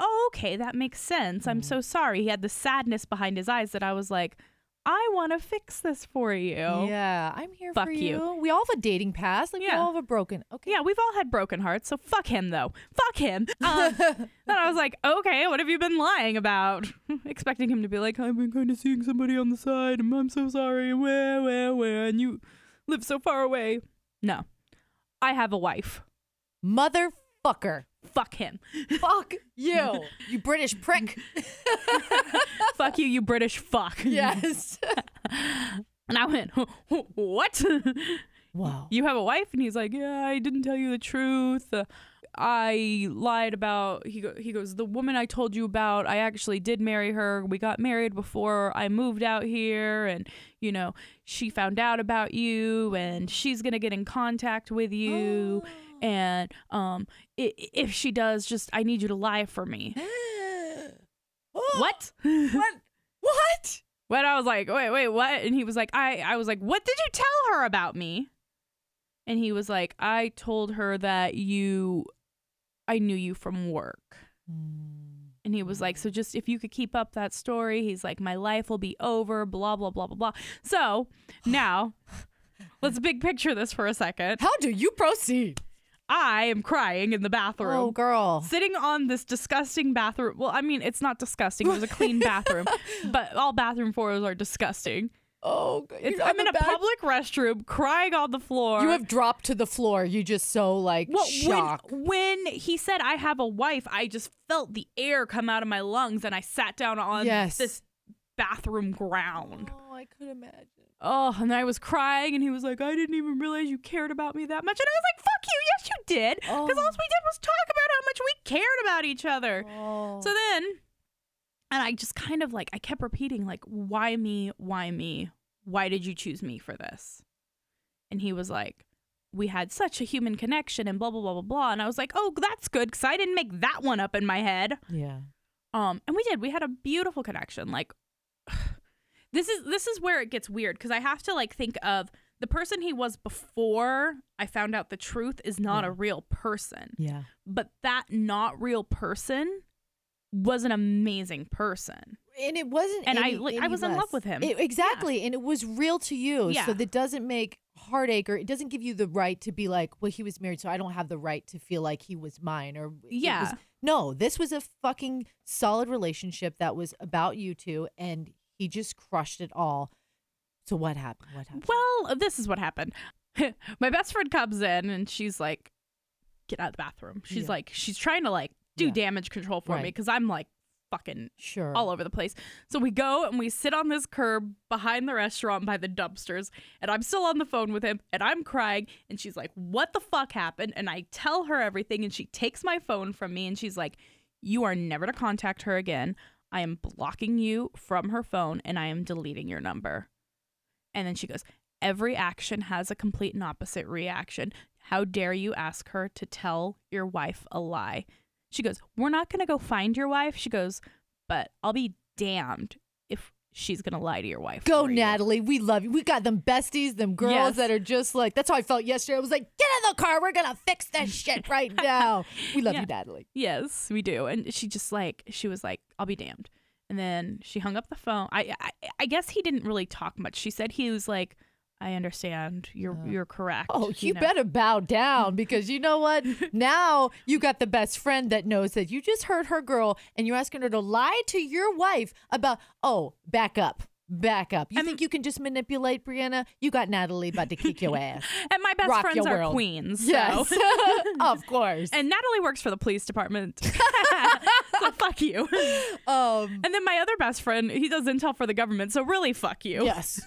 Speaker 2: Oh, okay, that makes sense. I'm
Speaker 1: Mhm.
Speaker 2: so sorry. He had the sadness behind his eyes that I was like, I want to fix this for you.
Speaker 1: Yeah, I'm here
Speaker 2: Fuck
Speaker 1: for
Speaker 2: you.
Speaker 1: you. We all have a dating past. Like we all have a broken. Okay.
Speaker 2: Yeah, we've all had broken hearts, so fuck him though. Fuck him. *laughs* Um, then I was like, okay, what have you been lying about? *laughs* Expecting him to be like, I've been kind of seeing somebody on the side, and I'm so sorry. Where, where, where? And you live so far away. No, I have a wife.
Speaker 1: Motherfucker.
Speaker 2: Fuck him.
Speaker 1: Fuck *laughs* you. You British prick. *laughs*
Speaker 2: fuck you, you British fuck.
Speaker 1: yes. *laughs*
Speaker 2: And I went, what?
Speaker 1: wow.
Speaker 2: you have a wife? And he's like, yeah, I didn't tell you the truth. Uh, I lied about he go, he goes the woman I told you about I actually did marry her we got married before I moved out here and you know she found out about you and she's going to get in contact with you and um if she does just I need you to lie for me *gasps* what
Speaker 1: What? What?
Speaker 2: When I was like, wait, wait, what? And he was like, I, I was like, what did you tell her about me? And he was like, I told her that you, I knew you from work. And he was like, so just if you could keep up that story, he's like, my life will be over, blah, blah, blah, blah, blah. So now *sighs* let's big picture this for a second.
Speaker 1: How do you proceed?
Speaker 2: I am crying in the bathroom.
Speaker 1: Oh, girl.
Speaker 2: Sitting on this disgusting bathroom. Well, I mean, it's not disgusting. It was a clean *laughs* bathroom, but all bathroom floors are disgusting.
Speaker 1: Oh,
Speaker 2: I'm in a
Speaker 1: back-
Speaker 2: public restroom, crying on the floor.
Speaker 1: You have dropped to the floor. You just so like
Speaker 2: well,
Speaker 1: shocked.
Speaker 2: when when he said I have a wife, I just felt the air come out of my lungs, and I sat down on
Speaker 1: Yes.
Speaker 2: this bathroom ground.
Speaker 1: Oh, I could imagine.
Speaker 2: Oh, and I was crying, and he was like, "I didn't even realize you cared about me that much," and I was like, "Fuck you! Yes, you did, because all we
Speaker 1: Oh.
Speaker 2: did was talk about how much we cared about each other."
Speaker 1: Oh.
Speaker 2: So then, and I just kind of like, I kept repeating, like, why me? Why me? Why did you choose me for this? And he was like, we had such a human connection and blah, blah, blah, blah, blah. And I was like, oh, that's good because I didn't make that one up in my head.
Speaker 1: yeah.
Speaker 2: Um, and we did. We had a beautiful connection. Like, *sighs* this is this is where it gets weird because I have to like think of the person he was before I found out the truth is not
Speaker 1: Yeah.
Speaker 2: a real person
Speaker 1: Yeah.
Speaker 2: but that not real person was an amazing person.
Speaker 1: And it wasn't.
Speaker 2: And I,
Speaker 1: any-
Speaker 2: like, I was in love with him.
Speaker 1: It- exactly, and it was real to you.
Speaker 2: Yeah.
Speaker 1: So that doesn't make heartache, or it doesn't give you the right to be like, well, he was married, so I don't have the right to feel like he was mine. Or
Speaker 2: Yeah.
Speaker 1: was- no, this was a fucking solid relationship that was about you two, and he just crushed it all. So what happened? What happened?
Speaker 2: Well, this is what happened. *laughs* My best friend comes in and she's like, "Get out of the bathroom." She's
Speaker 1: Yeah.
Speaker 2: like, she's trying to like do
Speaker 1: Yeah.
Speaker 2: damage control for me because I'm like fucking
Speaker 1: sure.
Speaker 2: all over the place. So we go and we sit on this curb behind the restaurant by the dumpsters, and I'm still on the phone with him, and I'm crying, and she's like, "What the fuck happened?" And I tell her everything, and she takes my phone from me, and she's like, "You are never to contact her again. I am blocking you from her phone, and I am deleting your number." And then she goes, "Every action has a complete and opposite reaction. How dare you ask her to tell your wife a lie?" She goes, We're not going to go find your wife. She goes, But I'll be damned if she's going to lie to your wife.
Speaker 1: Go,
Speaker 2: for you."
Speaker 1: Natalie. We love you. We got them besties, them girls
Speaker 2: Yes.
Speaker 1: that are just like, that's how I felt yesterday. I was like, get in the car. We're going to fix this shit right *laughs* now. We love
Speaker 2: Yeah.
Speaker 1: you, Natalie.
Speaker 2: Yes, we do. And she just like, she was like, I'll be damned. And then she hung up the phone. I, I, I guess he didn't really talk much. She said he was like, I understand. You're,
Speaker 1: Uh,
Speaker 2: you're correct.
Speaker 1: Oh, you,
Speaker 2: know.
Speaker 1: better bow down *laughs* because you know what? now you got the best friend that knows that you just hurt her girl and you're asking her to lie to your wife about, oh, back up. Back up. You
Speaker 2: And-
Speaker 1: think you can just manipulate Brianna? You got Natalie about to kick your *laughs* ass.
Speaker 2: And my best
Speaker 1: Rock
Speaker 2: friends are
Speaker 1: world.
Speaker 2: queens. So.
Speaker 1: Yes, *laughs* *laughs* of course.
Speaker 2: and Natalie works for the police department. so fuck you.
Speaker 1: um,
Speaker 2: And then my other best friend, he does intel for the government. So really, fuck you.
Speaker 1: yes,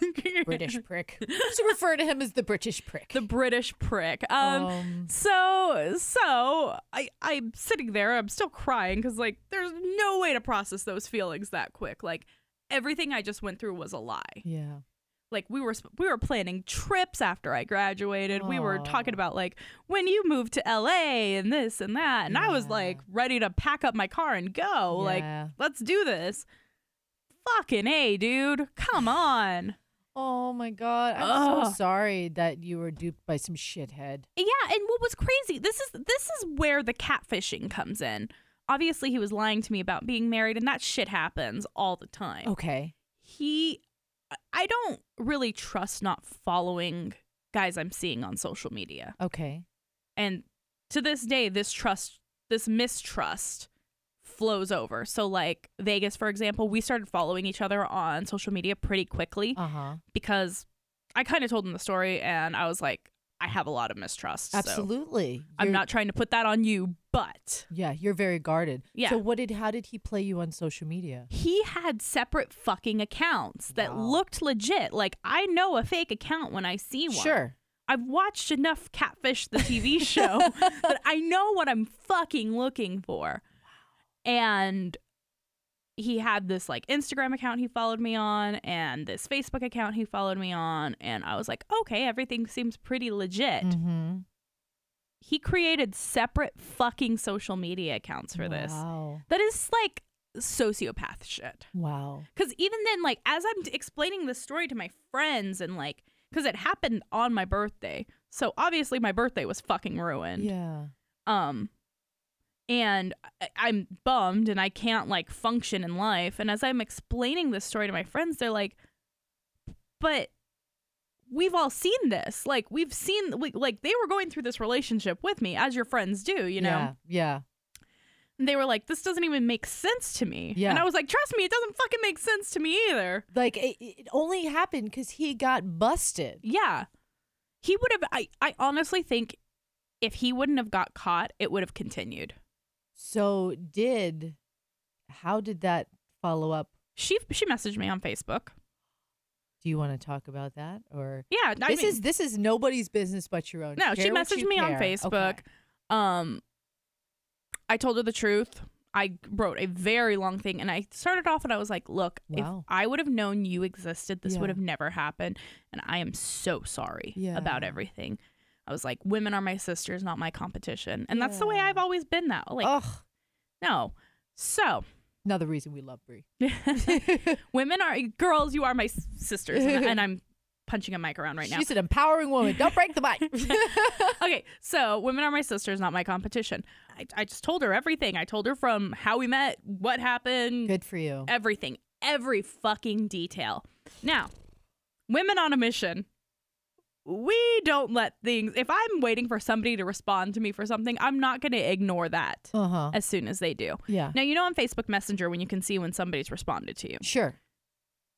Speaker 1: British prick. Just refer to him as the British prick.
Speaker 2: the British prick. Um,
Speaker 1: Um,
Speaker 2: so so I I'm sitting there. I'm still crying because like there's no way to process those feelings that quick. Like everything I just went through was a lie.
Speaker 1: yeah.
Speaker 2: Like we were we were planning trips after I graduated. We were talking about like when you moved to LA and this and that, and I was like ready to pack up my car and go. Like let's do this. Fucking a, dude. Come on. *sighs*
Speaker 1: Oh my god, I'm so sorry that you were duped by some shithead.
Speaker 2: Yeah, and what was crazy? This is this is where the catfishing comes in. Obviously, he was lying to me about being married, and that shit happens all the time.
Speaker 1: Okay.
Speaker 2: He, I don't really trust not following guys I'm seeing on social media,
Speaker 1: Okay.
Speaker 2: and to this day, this trust, this mistrust, flows over. So, like Vegas, for example, we started following each other on social media pretty quickly
Speaker 1: Uh huh.
Speaker 2: because I kind of told him the story, and I was like, I have a lot of mistrust. so-
Speaker 1: Absolutely.
Speaker 2: I'm not trying to put that on you, but
Speaker 1: Yeah, you're very guarded.
Speaker 2: Yeah.
Speaker 1: So what did? How did he play you on social media?
Speaker 2: he had separate fucking accounts that
Speaker 1: Wow.
Speaker 2: looked legit. Like I know a fake account when I see one.
Speaker 1: Sure.
Speaker 2: I've watched enough Catfish the TV show *laughs* that I know what I'm fucking looking for. Wow. And he had this like Instagram account he followed me on and this Facebook account he followed me on and I was like, "Okay, everything seems pretty legit."
Speaker 1: Mm-hmm.
Speaker 2: He created separate fucking social media accounts for this.
Speaker 1: Wow.
Speaker 2: That is like sociopath shit.
Speaker 1: Wow.
Speaker 2: Because even then, like, as I'm explaining this story to my friends and like, because it happened on my birthday. So obviously my birthday was fucking ruined.
Speaker 1: Yeah.
Speaker 2: Um, and I'm bummed and I can't like function in life. And as I'm explaining this story to my friends, they're like, but we've all seen this. Like, we've seen, we, like, they were going through this relationship with me, as your friends do, you know?
Speaker 1: Yeah. Yeah.
Speaker 2: And they were like, this doesn't even make sense to me.
Speaker 1: Yeah.
Speaker 2: And I was like, trust me, it doesn't fucking make sense to me either.
Speaker 1: Like it, it only happened because he got busted.
Speaker 2: Yeah. He would have, I, I honestly think if he wouldn't have got caught, it would have continued.
Speaker 1: So did. How did that follow up?
Speaker 2: She, she messaged me on Facebook.
Speaker 1: Do you want to talk about that or?
Speaker 2: Yeah. I
Speaker 1: this
Speaker 2: mean,
Speaker 1: is this is nobody's business but your own.
Speaker 2: no, she messaged me on. Facebook.
Speaker 1: Okay.
Speaker 2: Um, I told her the truth. I wrote a very long thing and I started off and I was like, look,
Speaker 1: Wow.
Speaker 2: if I would have known you existed, this
Speaker 1: Yeah.
Speaker 2: would have never happened. And I am so sorry
Speaker 1: Yeah.
Speaker 2: about everything. I was like, women are my sisters, not my competition. And that's the way I've always been now. Like,
Speaker 1: Ugh.
Speaker 2: no. So,
Speaker 1: Another reason we love Bree. *laughs* *laughs*
Speaker 2: women are girls, you are my s- sisters. And, and I'm punching a mic around right now.
Speaker 1: She's an empowering woman. Don't break the mic. *laughs*
Speaker 2: okay, so women are my sisters, not my competition. I, I just told her everything. I told her from how we met, what happened,
Speaker 1: Good for you.
Speaker 2: everything, every fucking detail. Now, women on a mission. We don't let things. If I'm waiting for somebody to respond to me for something, I'm not going to ignore that
Speaker 1: Uh huh.
Speaker 2: as soon as they do.
Speaker 1: Yeah.
Speaker 2: Now, you know on Facebook Messenger when you can see when somebody's responded to you.
Speaker 1: Sure.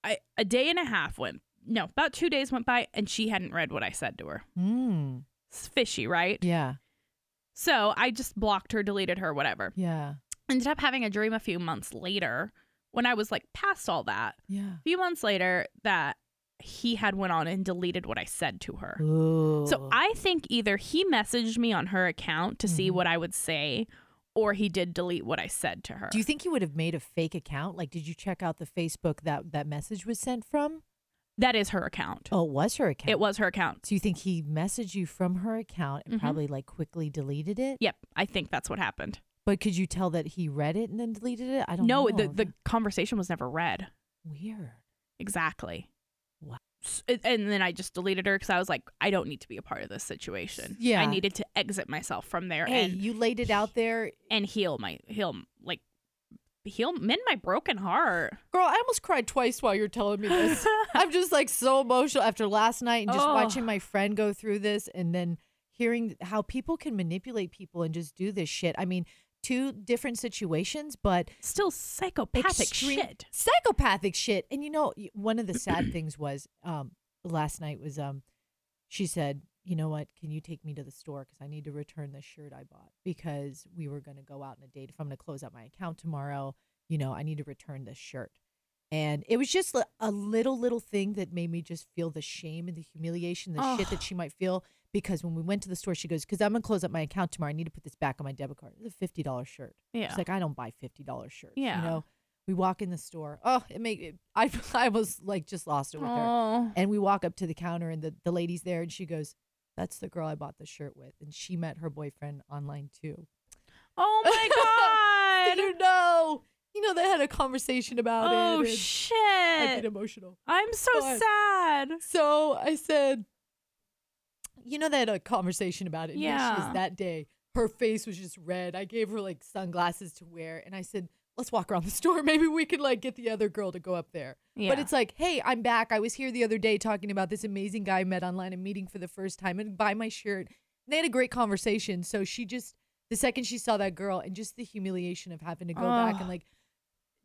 Speaker 2: I, a day and a half went, no, about two days went by and she hadn't read what I said to her.
Speaker 1: Mm.
Speaker 2: It's fishy, right?
Speaker 1: Yeah.
Speaker 2: So I just blocked her, deleted her, whatever.
Speaker 1: Yeah.
Speaker 2: Ended up having a dream a few months later when I was like past all that.
Speaker 1: Yeah.
Speaker 2: A few months later that he had went on and deleted what I said to her.
Speaker 1: Ooh.
Speaker 2: So I think either he messaged me on her account to see
Speaker 1: Mhm.
Speaker 2: what I would say or he did delete what I said to her.
Speaker 1: Do you think he would have made a fake account? Like, did you check out the Facebook that that message was sent from?
Speaker 2: that is her account.
Speaker 1: Oh, it was her account.
Speaker 2: It was her account.
Speaker 1: So you think he messaged you from her account and
Speaker 2: Mhm.
Speaker 1: probably like quickly deleted it?
Speaker 2: Yep, I think that's what happened.
Speaker 1: But could you tell that he read it and then deleted it? I don't
Speaker 2: No,
Speaker 1: know.
Speaker 2: the the conversation was never read.
Speaker 1: weird.
Speaker 2: Exactly.
Speaker 1: Wow.
Speaker 2: And then I just deleted her because I was like, I don't need to be a part of this situation.
Speaker 1: Yeah.
Speaker 2: I needed to exit myself from there
Speaker 1: Hey,
Speaker 2: and
Speaker 1: you laid it out there.
Speaker 2: and heal my heal like heal mend my broken heart.
Speaker 1: Girl, I almost cried twice while you're telling me this. *laughs* I'm just like so emotional after last night and just
Speaker 2: Oh.
Speaker 1: watching my friend go through this and then hearing how people can manipulate people and just do this shit. I mean, two different situations, but
Speaker 2: Still psychopathic
Speaker 1: extreme-
Speaker 2: shit.
Speaker 1: psychopathic shit. And you know, one of the sad things was um last night was um she said, "You know what? Can you take me to the store cuz I need to return the shirt I bought because we were going to go out on a date. If I'm going to close out my account tomorrow, you know, I need to return this shirt." And it was just a little little thing that made me just feel the shame and the humiliation, the shit that she might feel because when we went to the store, she goes, "Because I'm gonna close up my account tomorrow. I need to put this back on my debit card. It's a fifty dollars shirt."
Speaker 2: Yeah.
Speaker 1: She's like, "I don't buy fifty dollars shirts."
Speaker 2: Yeah.
Speaker 1: You know, we walk in the store. Oh, it made it, *laughs* I I was like just lost it with her.
Speaker 2: Oh.
Speaker 1: And we walk up to the counter and the the lady's there and she goes, "That's the girl I bought the shirt with." And she met her boyfriend online too.
Speaker 2: Oh my *laughs* god.
Speaker 1: you know, you know they had a conversation about it. oh shit! I get emotional.
Speaker 2: I'm so sad.
Speaker 1: So I said, you know, they had uh, a conversation about it. Here she
Speaker 2: Yeah.
Speaker 1: is that day. Her face was just red. I gave her like sunglasses to wear, and I said, "Let's walk around the store. *laughs* Maybe we could like get the other girl to go up there."
Speaker 2: Yeah.
Speaker 1: But it's like, hey, I'm back. I was here the other day talking about this amazing guy I met online and meeting for the first time, and buy my shirt. And they had a great conversation. So she just the second she saw that girl, and just the humiliation of having to go back and like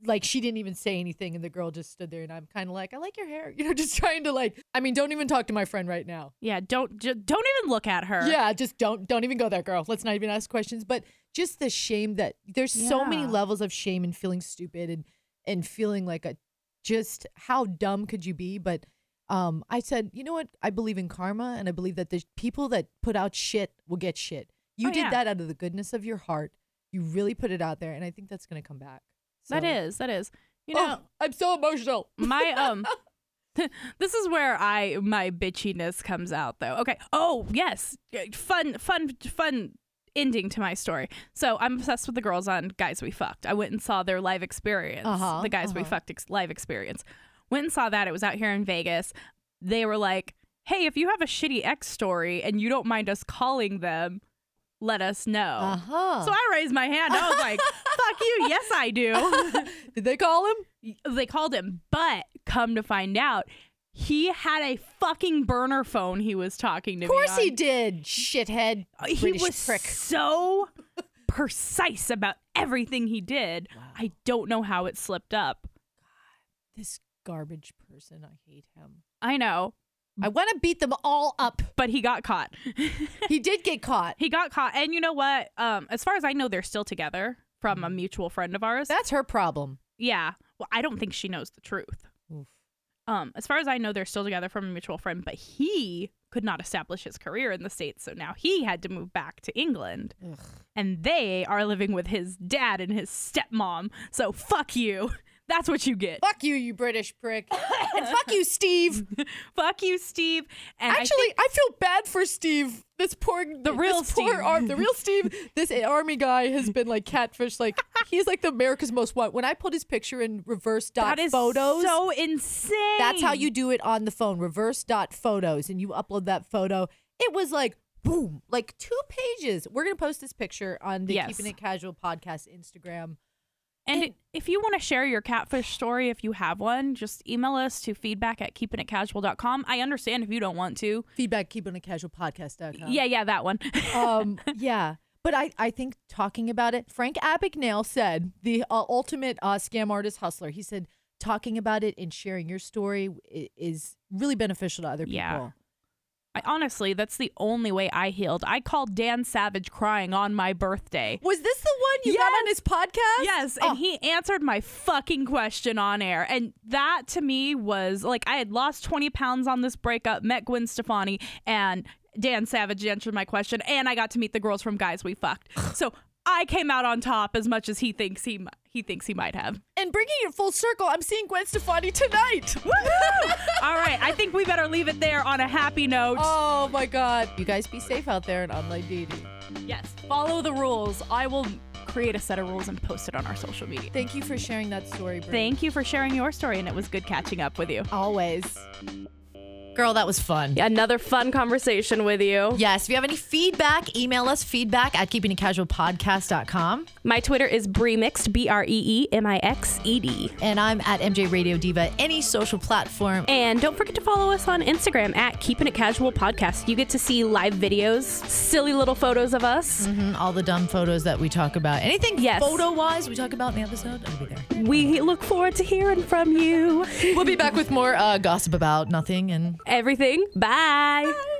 Speaker 1: like she didn't even say anything and the girl just stood there and I'm kind of like I like your hair *laughs* you know just trying to like I mean don't even talk to my friend right now.
Speaker 2: Yeah, don't ju- don't even look at her.
Speaker 1: yeah just don't don't even go there girl. Let's not even ask questions. But just the shame that there's so many levels of shame and feeling stupid and and feeling like a just how dumb could you be? But um I said you know what? I believe in karma and I believe that the people that put out shit will get shit. You
Speaker 2: Oh,
Speaker 1: did
Speaker 2: yeah.
Speaker 1: that out of the goodness of your heart. You really put it out there and I think that's going to come back
Speaker 2: That is. That is. You
Speaker 1: Oh,
Speaker 2: know,
Speaker 1: I'm so emotional
Speaker 2: my *laughs* um *laughs* this is where I my bitchiness comes out though. Okay. Oh, yes. Fun fun fun ending to my story. So, I'm obsessed with the girls on Guys We Fucked. I went and saw their live experience.
Speaker 1: Uh-huh,
Speaker 2: the Guys We
Speaker 1: uh-huh.
Speaker 2: Fucked ex- live experience. Went and saw that. It was out here in Vegas. They were like, "Hey, if you have a shitty ex story and you don't mind us calling them, let us know."
Speaker 1: uh-huh
Speaker 2: So I raised my hand. I was like, *laughs* "Fuck you. Yes, I do." *laughs*
Speaker 1: Did they call him?
Speaker 2: they called him, but come to find out, he had a fucking burner phone he was talking to
Speaker 1: Of course he did, shithead.
Speaker 2: He was
Speaker 1: prick.
Speaker 2: so precise about everything he did. I don't know how it slipped up.
Speaker 1: God, This garbage person, I hate him.
Speaker 2: I know,
Speaker 1: I want to beat them all up.
Speaker 2: but he got caught. *laughs*
Speaker 1: He did get caught.
Speaker 2: he got caught, and you know what? Um, as far as I know, they're still together from a mutual friend of ours.
Speaker 1: That's her problem.
Speaker 2: yeah. Well, I don't think she knows the truth.
Speaker 1: Oof.
Speaker 2: Um, as far as I know, they're still together from a mutual friend, but he could not establish his career in the States. So now he had to move back to England.
Speaker 1: Ugh.
Speaker 2: And they are living with his dad and his stepmom. So fuck you. That's what you get.
Speaker 1: Fuck you, you British prick. *laughs* and fuck you, Steve. *laughs*
Speaker 2: fuck you, Steve. And I
Speaker 1: Actually,
Speaker 2: think-
Speaker 1: I, feel bad for Steve. This poor,
Speaker 2: The real
Speaker 1: this poor
Speaker 2: Steve.
Speaker 1: The real *laughs* Steve. This army guy has been like catfish. Like he's like the America's Most Wanted. When I put his picture in reverse dot
Speaker 2: that is
Speaker 1: photos,
Speaker 2: so insane.
Speaker 1: That's how you do it on the phone. Reverse dot photos, and you upload that photo. It was like boom, like two pages. We're gonna post this picture on the
Speaker 2: Yes.
Speaker 1: Keeping It Casual podcast Instagram.
Speaker 2: And if you want to share your catfish story, if you have one, just email us to feedback at keepingitcasual.com. I understand if you don't want to.
Speaker 1: Feedback Keeping It Casual podcast.
Speaker 2: Yeah, yeah, that one. *laughs*
Speaker 1: um, yeah. But I, I think talking about it, Frank Abagnale said, the uh, ultimate uh, scam artist hustler, he said, talking about it and sharing your story is really beneficial to other people.
Speaker 2: Yeah. I honestly, that's the only way I healed. I called Dan Savage crying on my birthday.
Speaker 1: Was this the one you got on his podcast?
Speaker 2: Yes,
Speaker 1: Oh,
Speaker 2: and he answered my fucking question on air. And that to me was like I had lost 20 pounds on this breakup, met Gwen Stefani, and Dan Savage answered my question, and I got to meet the girls from Guys We Fucked. *sighs* So I came out on top as much as he thinks he he thinks he might have.
Speaker 1: and bringing it full circle, I'm seeing Gwen Stefani tonight. *laughs*
Speaker 2: All right, I think we better leave it there on a happy note.
Speaker 1: Oh my God. You guys be safe out there in online dating.
Speaker 2: yes, follow the rules. I will create a set of rules and post it on our social media.
Speaker 1: Thank you for sharing that story, Bree.
Speaker 2: Thank you for sharing your story, and it was good catching up with you.
Speaker 1: Always. Girl, that was fun.
Speaker 2: Another fun conversation with you.
Speaker 1: Yes, if you have any feedback, email us feedback at keepingitcasualpodcast.com.
Speaker 2: My Twitter is Breemixed, B R E E M I X E D.
Speaker 1: And I'm at MJ Radio Diva, any social platform.
Speaker 2: And don't forget to follow us on Instagram at Keeping It Casual Podcast. You get to see live videos, silly little photos of us.
Speaker 1: Mhm, all the dumb photos that we talk about. Anything
Speaker 2: Yes.
Speaker 1: photo wise we talk about in the episode, it'll be there.
Speaker 2: We look forward to hearing from you.
Speaker 1: We'll be back with more uh, gossip about nothing and
Speaker 2: Everything. Bye.